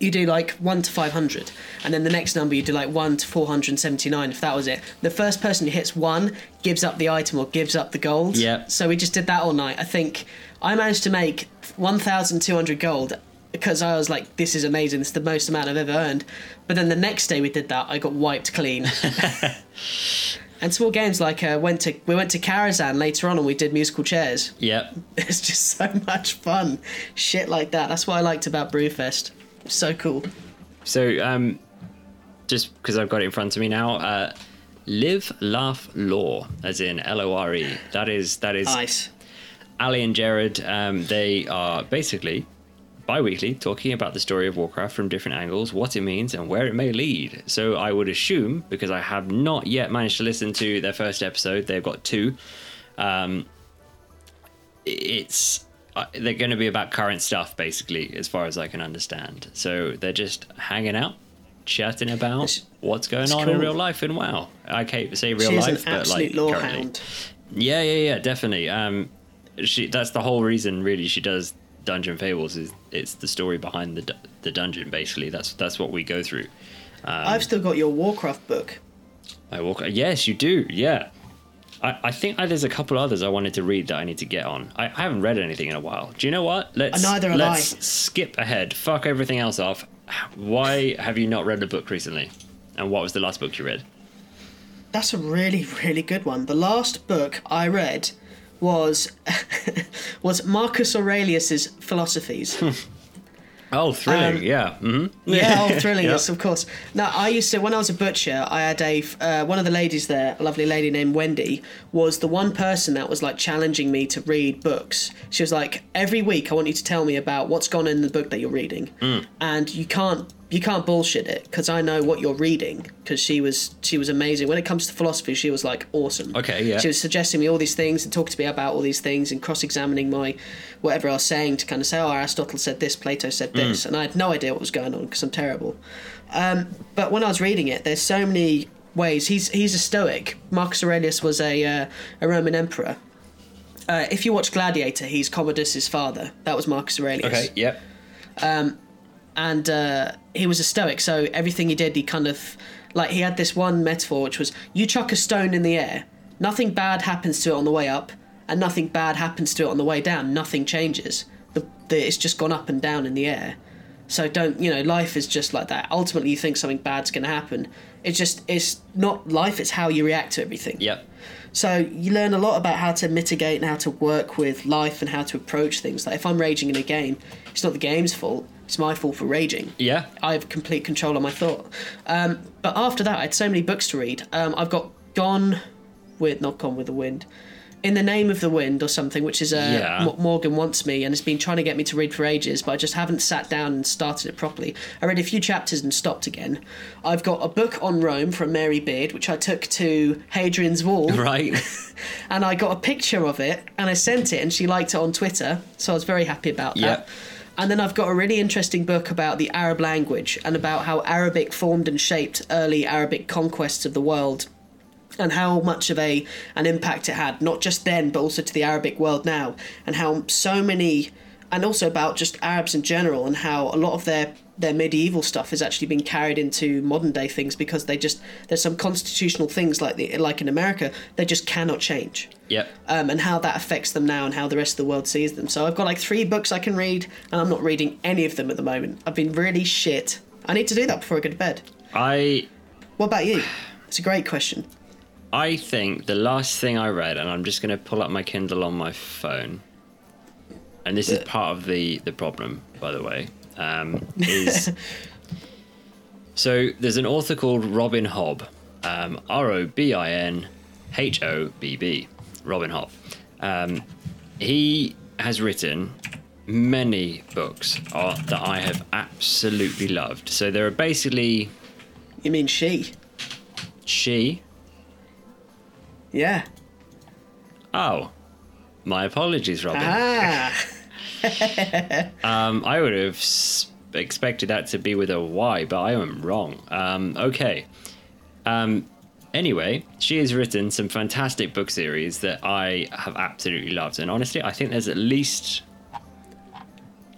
S1: you do like 1 to 500 and then the next number you do like 1 to 479 if that was it the first person who hits 1 gives up the item or gives up the gold
S2: Yep.
S1: so we just did that all night i think i managed to make 1200 gold because i was like this is amazing this is the most amount i've ever earned. But then the next day we did that i got wiped clean. [laughs] And small games like uh, went to we went to Karazhan later on and we did musical chairs.
S2: Yep. [laughs]
S1: it's just so much fun. Shit like that. That's what i liked about brewfest. So cool.
S2: So, um, just because I've got it in front of me now, uh, live, laugh, law, as in L O R E. That is that is
S1: nice.
S2: Ali and Jared. Um, they are basically bi-weekly talking about the story of Warcraft from different angles, what it means, and where it may lead. So I would assume, because I have not yet managed to listen to their first episode, they've got two. Um, it's uh, they're going to be about current stuff, basically, as far as I can understand. So they're just hanging out, chatting about
S1: It's-
S2: what's going on in real life and WoW. I can't say real
S1: She is
S2: life, but like currently.
S1: hound.
S2: Yeah, yeah, yeah, definitely. Um, she that's the whole reason, really. She does Dungeon Fables is it's the story behind the the dungeon. Basically, that's that's what we go through. Um,
S1: I've still got your Warcraft book.
S2: I walk. Yes, you do. Yeah. I, I think I, there's a couple others I wanted to read that I need to get on. I, I haven't read anything in a while. Do you know what? Let's
S1: Neither have
S2: let's
S1: I.
S2: skip ahead. Fuck everything else off. Why have you not read a book recently? And what was the last book you read?
S1: That's a really, really good one. The last book I read was [laughs] was Marcus Aurelius's Philosophies. [laughs]
S2: Oh, thrilling.
S1: Um,
S2: yeah. hmm
S1: Yeah, oh, [laughs] thrilling,
S2: Yep.
S1: yes, of course. Now, I used to, when I was a butcher, I had a, uh, one of the ladies there, a lovely lady named Wendy, was the one person that was like challenging me to read books. She was like, every week I want you to tell me about what's gone in the book that you're reading.
S2: Mm.
S1: And you can't, you can't bullshit it because I know what you're reading because she was, she was amazing. When it comes to philosophy, she was like awesome.
S2: Okay, yeah.
S1: She was suggesting me all these things and talking to me about all these things and cross-examining my whatever I was saying to kind of say, oh, Aristotle said this, Plato said this, and I had no idea what was going on because I'm terrible. Um, but when I was reading it, there's so many ways. He's he's a Stoic. Marcus Aurelius was a uh, a Roman emperor. Uh, if you watch Gladiator, he's Commodus's father. That was Marcus Aurelius
S2: Okay. Yep.
S1: And uh, he was a stoic so everything he did he kind of like he had this one metaphor which was you chuck a stone in the air nothing bad happens to it on the way up and nothing bad happens to it on the way down nothing changes the, the, it's just gone up and down in the air So don't you know? Life is just like that. Ultimately, you think something bad's going to happen. It's just it's not life. It's how you react to everything.
S2: Yep.
S1: So you learn a lot about how to mitigate and how to work with life and how to approach things. Like if I'm raging in a game, it's not the game's fault. It's my fault for raging.
S2: Yeah.
S1: I have complete control on my thought. Um, but after that, I had so many books to read. Um, I've got Gone with not Gone with the Wind, In the Name of the Wind or something, which is uh,
S2: Yeah.
S1: M- Morgan wants me and has been trying to get me to read for ages, but I just haven't sat down and started it properly. I read a few chapters and stopped again. I've got a book on Rome from Mary Beard, which I took to Hadrian's Wall [laughs]
S2: Right. [laughs]
S1: and I got a picture of it and I sent it and she liked it on Twitter, so I was very happy about that. And then I've got a really interesting book about the Arab language and about how Arabic formed and shaped early Arabic conquests of the world and how much of a an impact it had not just then but also to the Arabic world now and how so many and also about just Arabs in general and how a lot of their their medieval stuff has actually been carried into modern day things because they just there's some constitutional things like the like in America they just cannot change
S2: Yep.
S1: um, and how that affects them now and how the rest of the world sees them. So I've got like three books I can read, and I'm not reading any of them at the moment. I've been really shit. I need to do that before I go to bed.
S2: I
S1: What about you? It's a great question.
S2: I think the last thing I read, and I'm just going to pull up my Kindle on my phone, and this is part of the the problem, by the way, um, is [laughs] so there's an author called Robin Hobb, um, R O B I N H O B B, Robin Hobb. Um, he has written many books uh, that I have absolutely loved. So there are basically
S1: You mean she?
S2: she.
S1: Yeah.
S2: Oh, my apologies, Robin.
S1: Ah. [laughs]
S2: Um, I would have expected that to be with a Y, but I am wrong. Um, okay. Um, anyway, she has written some fantastic book series that I have absolutely loved, and honestly, I think there's at least.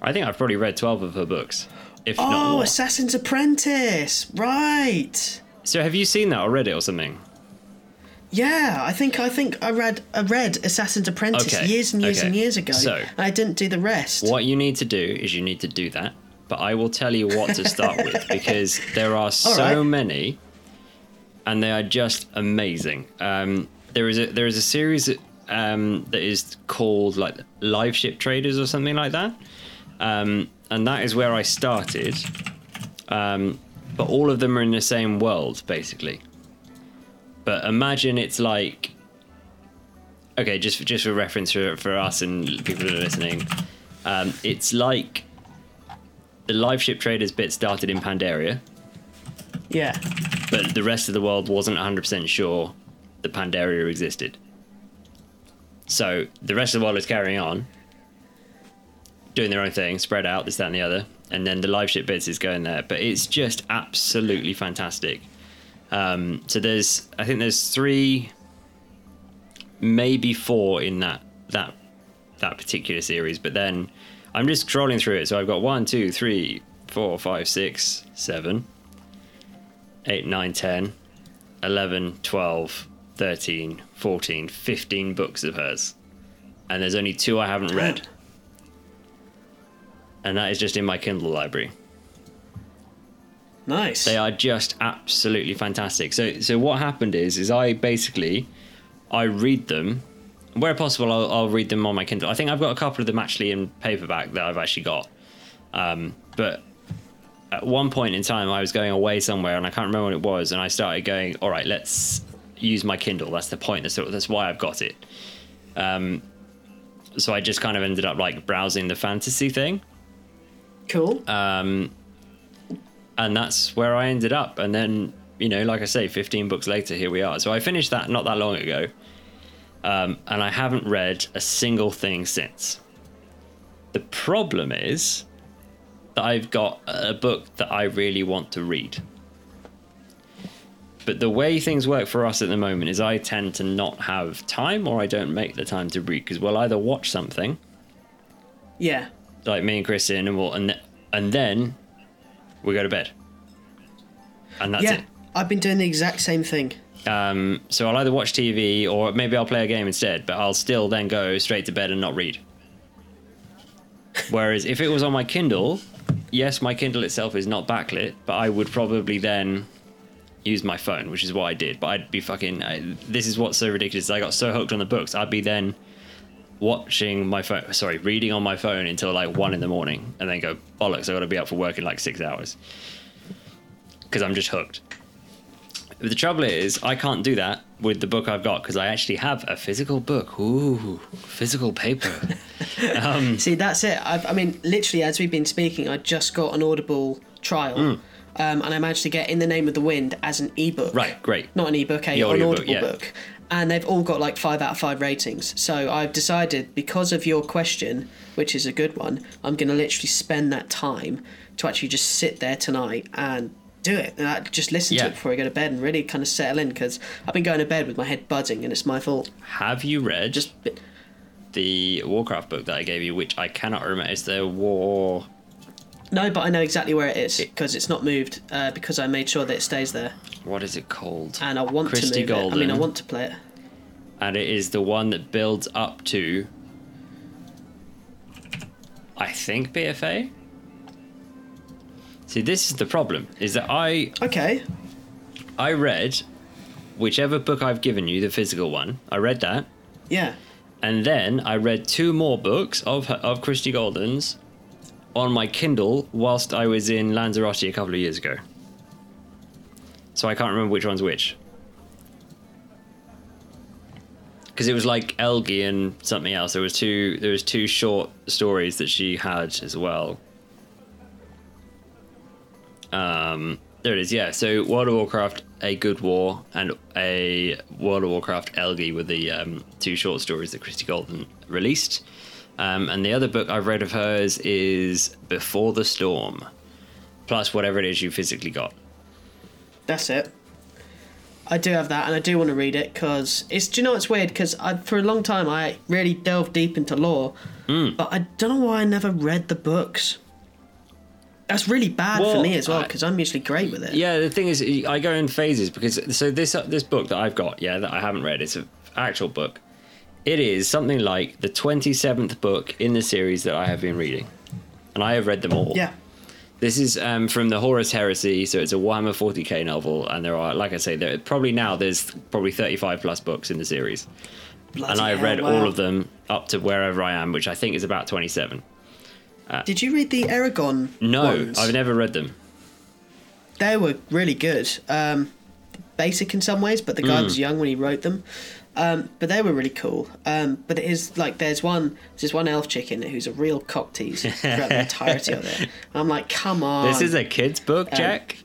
S2: I think I've probably read twelve of her books, if not
S1: Oh,
S2: more.
S1: Assassin's Apprentice. Right.
S2: So, have you seen that already, or something?
S1: Yeah, I think I think I read I read Assassin's Apprentice
S2: Okay,
S1: years and years
S2: okay.
S1: and years ago.
S2: So-
S1: I didn't do the rest.
S2: What you need to do is you need to do that, but I will tell you what to start with [laughs] because there are so
S1: right.
S2: many, and they are just amazing. Um, there is a there is a series um, that is called like Live Ship Traders or something like that, um, and that is where I started. Um, but all of them are in the same world basically. But imagine it's like okay, just just for reference for, for us and people who are listening, um, it's like the live ship traders bit started in Pandaria,
S1: Yeah.
S2: but the rest of the world wasn't 100% sure that Pandaria existed. So the rest of the world is carrying on, doing their own thing, spread out, this, that, and the other, and then the live ship bits is going there. But it's just absolutely fantastic. Um, so there's, I think there's three, maybe four in that that that particular series. But then I'm just scrolling through it. So I've got one, two, three, four, five, six, seven, eight, nine, 10, 11, 12, 13, 14, 15 books of hers. And there's only two I haven't read. [gasps] And that is just in my Kindle library.
S1: Nice.
S2: They are just absolutely fantastic. So so what happened is is I basically I read them where possible I'll, I'll read them on my Kindle. I think I've got a couple of them actually in paperback that I've actually got. Um, but at one point in time I was going away somewhere and I can't remember what it was and I started going all right let's use my Kindle. That's the point. That's that's why I've got it. Um, so I just kind of ended up like browsing the fantasy thing
S1: cool.
S2: Uh, and that's where I ended up. And then, you know, like I say, 15 books later, here we are. So I finished that not that long ago, um, and I haven't read a single thing since. The problem is that I've got a book that I really want to read. But the way things work for us at the moment is I tend to not have time or I don't make the time to read because we'll either watch something
S1: yeah.
S2: like me and Kristen, and we'll and and then we go to bed, and that's
S1: yeah. I've been doing the exact same thing.
S2: Um, so I'll either watch TV or maybe I'll play a game instead, but I'll still then go straight to bed and not read. Whereas if it was on my Kindle, yes, my Kindle itself is not backlit, but I would probably then use my phone, which is what I did. But I'd be fucking. I, this is what's so ridiculous. I got so hooked on the books. I'd be then watching my phone. Sorry, reading on my phone until like one in the morning, and then go bollocks. I got to be up for work in like six hours because I'm just hooked. But the trouble is, I can't do that with the book I've got because I actually have a physical book. Ooh, physical paper. [laughs] um,
S1: See, that's it. I've, I mean, literally, as we've been speaking, I just got an Audible trial,
S2: Hmm.
S1: um, and I managed to get "In the Name of the Wind" as an ebook.
S2: right, great.
S1: Not an ebook, a, an
S2: audiobook,
S1: Audible
S2: yeah.
S1: book. And they've all got like five out of five ratings. So I've decided, because of your question, which is a good one, I'm going to literally spend that time to actually just sit there tonight and do it. And I just listen to it before I go to bed and really kind of settle in because I've been going to bed with my head buzzing and it's my fault.
S2: Have you read
S1: Just
S2: the Warcraft book that I gave you, which I cannot remember? Is the War.
S1: No, but I know exactly where it is because it's not moved uh, because I made sure that it stays there.
S2: What is it called?
S1: And I want
S2: Christy
S1: to move it. I mean, I want to play it.
S2: And it is the one that builds up to I think BFA. See, this is the problem: is that I
S1: Okay.
S2: I read whichever book I've given you, the physical one. I read that,
S1: Yeah.
S2: and then I read two more books of of Christie Golden's on my Kindle whilst I was in Lanzarote a couple of years ago. So I can't remember which one's which. Because it was like Elegy and something else. There was two. There was two short stories that she had as well. Um, there it is. Yeah. So World of Warcraft: A Good War and a World of Warcraft Elegy were the um, two short stories that Christie Golden released. Um, and the other book I've read of hers is Before the Storm, plus whatever it is you physically got.
S1: That's it. I do have that, and I do want to read it because it's. Do you know what's weird? Because for a long time I really delved deep into lore,
S2: Hmm.
S1: but I don't know why I never read the books. That's really bad for me as well because I'm usually great with it.
S2: Yeah, the thing is, I go in phases because so this this book that I've got, yeah, that I haven't read, it's an actual book. It is something like the twenty seventh book in the series that I have been reading, and I have read them all.
S1: Yeah.
S2: This is um, from the Horus Heresy, so it's a Warhammer 40k novel, and there are, like I say, there probably now there's probably 35 plus books in the series,
S1: Bloody
S2: and I've read
S1: wow.
S2: all of them up to wherever I am, which I think is about 27.
S1: Did you read the Eragon?
S2: No,
S1: ones?
S2: I've never read them.
S1: They were really good. Um, basic in some ways, but the guy
S2: Hmm.
S1: was young when he wrote them. Um, but they were really cool. Um, but it is like there's one there's one elf chicken who's a real cock tease throughout the entirety of it. [laughs] I'm like, come on.
S2: This is a kid's book,
S1: Um,
S2: Jack.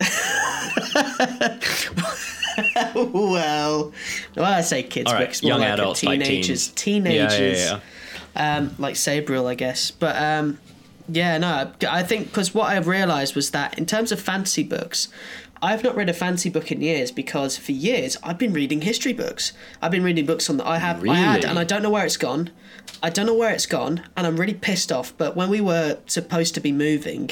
S2: [laughs]
S1: well, well, I say kids
S2: right,
S1: books, more
S2: young
S1: like
S2: adults, like
S1: teenagers,
S2: teens.
S1: teenagers,
S2: Yeah, yeah, yeah.
S1: Um, like Sabriel, I guess. But um, yeah, no, I think because what I've realised was that in terms of fantasy books, I've not read a fantasy book in years because for years I've been reading history books. I've been reading books on that I have, I had, and I don't know where it's gone. I don't know where it's gone, and I'm really pissed off. But when we were supposed to be moving,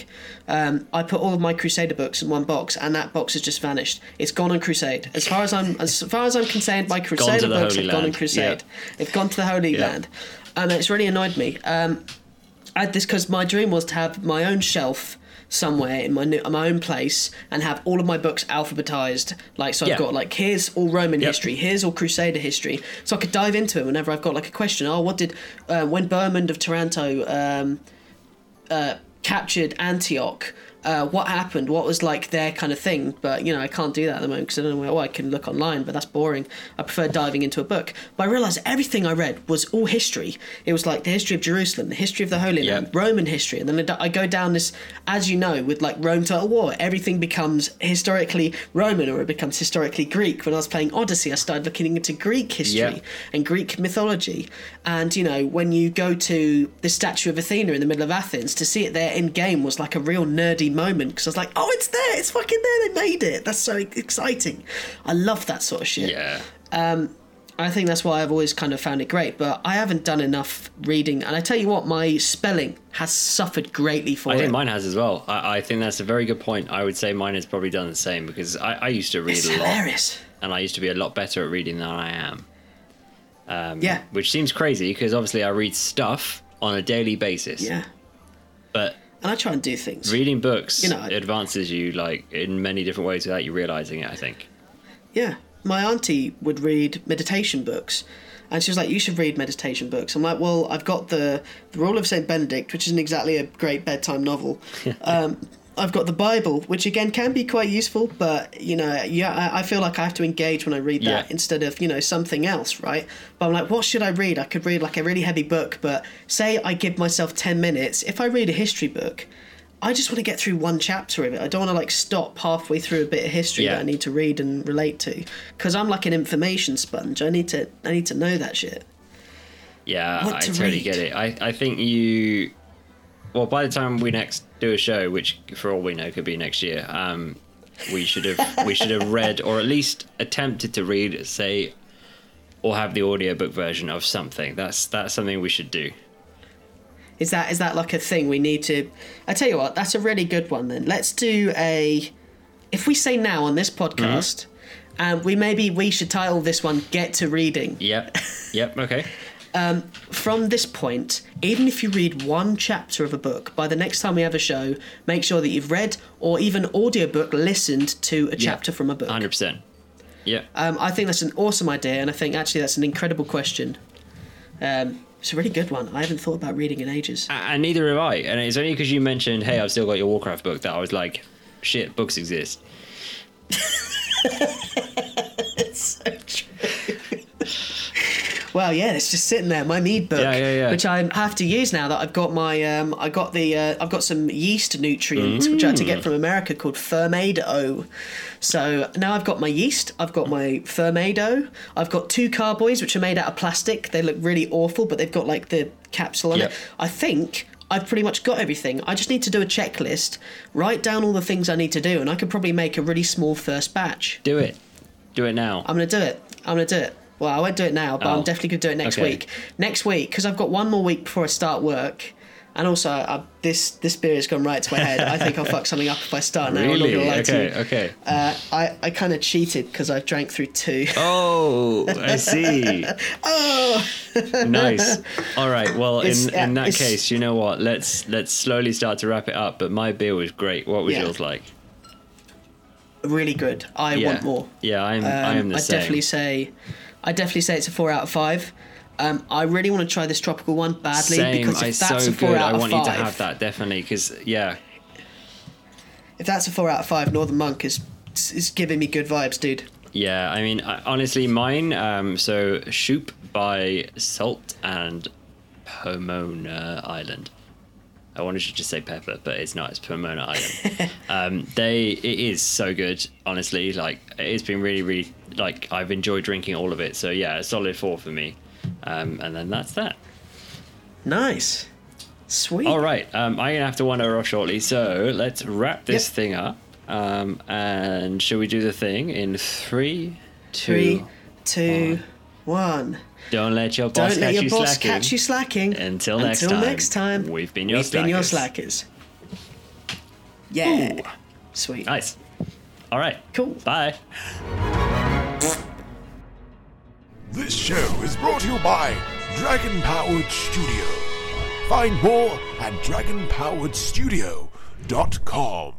S1: um, I put all of my Crusader books in one box, and that box has just vanished. It's gone on Crusade. As far as I'm, as far as I'm concerned, my Crusader books have gone on
S2: Land.
S1: Crusade.
S2: Yeah.
S1: They've gone to the Holy
S2: Yeah.
S1: Land, and it's really annoyed me. Um, I had this because my dream was to have my own shelf somewhere in my new, my own place and have all of my books alphabetized. Like so, I've
S2: Yeah.
S1: got like here's all Roman
S2: Yep.
S1: history, here's all Crusader history, so I could dive into it whenever I've got like a question. Oh, what did uh, when Bohemond of Taranto um, uh, captured Antioch? Uh, what happened? What was like their kind of thing? But you know, I can't do that at the moment because I don't know. Where, I can look online, but that's boring. I prefer diving into a book. But I realised everything I read was all history. It was like the history of Jerusalem, the history of the Holy Land,
S2: Yep.
S1: Roman history, and then I go down this, as you know, with like Rome Total War. Everything becomes historically Roman or it becomes historically Greek. When I was playing Odyssey, I started looking into Greek history
S2: Yep.
S1: and Greek mythology. And you know, when you go to the statue of Athena in the middle of Athens, to see it there in game was like a real nerdy moment because I was like, oh, it's there, it's fucking there, they made it. That's so exciting. I love that sort of shit.
S2: Yeah.
S1: Um, I think that's why I've always kind of found it great, but I haven't done enough reading. And I tell you what, my spelling has suffered greatly for
S2: I
S1: it.
S2: think mine has as well. I, I think that's a very good point. I would say mine has probably done the same because I, I used to read
S1: it's
S2: a lot, and I used to be a lot better at reading than I am. Um,
S1: Yeah.
S2: Which seems crazy because obviously I read stuff on a daily basis.
S1: Yeah.
S2: But
S1: and I try and do things.
S2: Reading books
S1: You know-
S2: advances you like in many different ways without you realizing it. I think.
S1: Yeah. My auntie would read meditation books. And she was like, You should read meditation books. I'm like, Well, I've got the, the Rule of St. Benedict, which isn't exactly a great bedtime novel. [laughs] um, I've got the Bible, which again can be quite useful, but you know, yeah, I, feel like I have to engage when I read that
S2: Yeah.
S1: instead of you know something else, right? But I'm like, what should I read? I could read like a really heavy book, but say I give myself ten minutes. If I read a history book, I just want to get through one chapter of it. I don't want to like stop halfway through a bit of history
S2: Yeah.
S1: that I need to read and relate to, because I'm like an information sponge. I need to I need to know that shit.
S2: Yeah,
S1: What
S2: I
S1: to
S2: totally
S1: read.
S2: get it. I, I think you. Well, by the time we next do a show, which for all we know could be next year, um, we should have we should have read or at least attempted to read, say, or have the audiobook version of something. That's that's something we should do.
S1: Is that is that like a thing we need to? I tell you what, that's a really good one. Then let's do a. If we say now on this podcast, and we maybe we should title this one "Get to Reading."
S2: Yep. Yep. Okay. [laughs]
S1: From this point, even if you read one chapter of a book, by the next time we have a show, make sure that you've read or even audiobook listened to a chapter from a book.
S2: Hundred percent. Yeah.
S1: Um, I think that's an awesome idea, and I think actually that's an incredible question. Um, it's a really good one. I haven't thought about reading in ages.
S2: And neither have I. And it's only because you mentioned, "Hey, I've still got your Warcraft book," that I was like, "Shit, books exist." [laughs]
S1: Well, yeah, it's just sitting there, my mead book,
S2: Yeah, yeah, yeah.
S1: which I have to use now that I've got my, um, I got the, uh, I've got some yeast nutrients which I had to
S2: Mm.
S1: get from America called Fermaid O. So now I've got my yeast, I've got my Fermaid O, I've got two carboys which are made out of plastic. They look really awful, but they've got like the capsule on
S2: Yep.
S1: it. I think I've pretty much got everything. I just need to do a checklist, write down all the things I need to do, and I could probably make a really small first batch.
S2: Do it. Do it now.
S1: I'm gonna do it. I'm gonna do it. Well, I won't do it now, but
S2: Oh.
S1: I'm definitely gonna do it next
S2: Okay.
S1: week. Next week, because I've got one more week before I start work, and also I, this this beer has gone right to my head. I think I'll fuck something up if I start now. I'm not
S2: really?
S1: lie to
S2: Okay. Okay.
S1: Uh, I I kind of cheated because I drank through two.
S2: Oh, I see. [laughs]
S1: oh,
S2: nice. All right. Well,
S1: It's-
S2: in, in
S1: uh,
S2: that case, you know what? Let's let's slowly start to wrap it up. But my beer was great. What was
S1: Yeah.
S2: yours like?
S1: really good. I
S2: yeah.
S1: want more.
S2: Yeah, I'm. I
S1: Um,
S2: am the
S1: I'd
S2: same.
S1: definitely say, I definitely say it's a four out of five. Um, I really want to try this tropical one badly
S2: Same.
S1: because if
S2: It's
S1: that's
S2: so
S1: a four
S2: good.
S1: out
S2: I
S1: of
S2: want
S1: five,
S2: you to have that definitely because yeah,
S1: if that's a four out of five, Northern Monk is is giving me good vibes, dude.
S2: yeah. I mean, I, honestly, mine. Um, so Shoop by Salt and Pomona Island. I wanted to just say pepper, but it's not. It's Pomona Island. [laughs] um, they it is so good. Honestly, like it's been really, really like I've enjoyed drinking all of it. So yeah, a solid four for me. Um, and then that's that.
S1: Nice, sweet.
S2: All right, um, I'm gonna have to wander off shortly. So let's wrap this
S1: Yep.
S2: thing up. Um, and shall we do the thing in three, two?
S1: Three, two, one.
S2: Don't let your boss
S1: Don't let
S2: catch
S1: your
S2: you
S1: boss
S2: slacking.
S1: catch you slacking.
S2: Until next
S1: Until
S2: time,
S1: next time.
S2: we've been your
S1: We've been your
S2: slackers.
S1: slackers. Yeah.
S2: Ooh.
S1: Sweet.
S2: Nice. All right.
S1: Cool.
S2: Bye.
S3: This show is brought to you by Dragon Powered Studio. Find more at dragonpoweredstudio.com.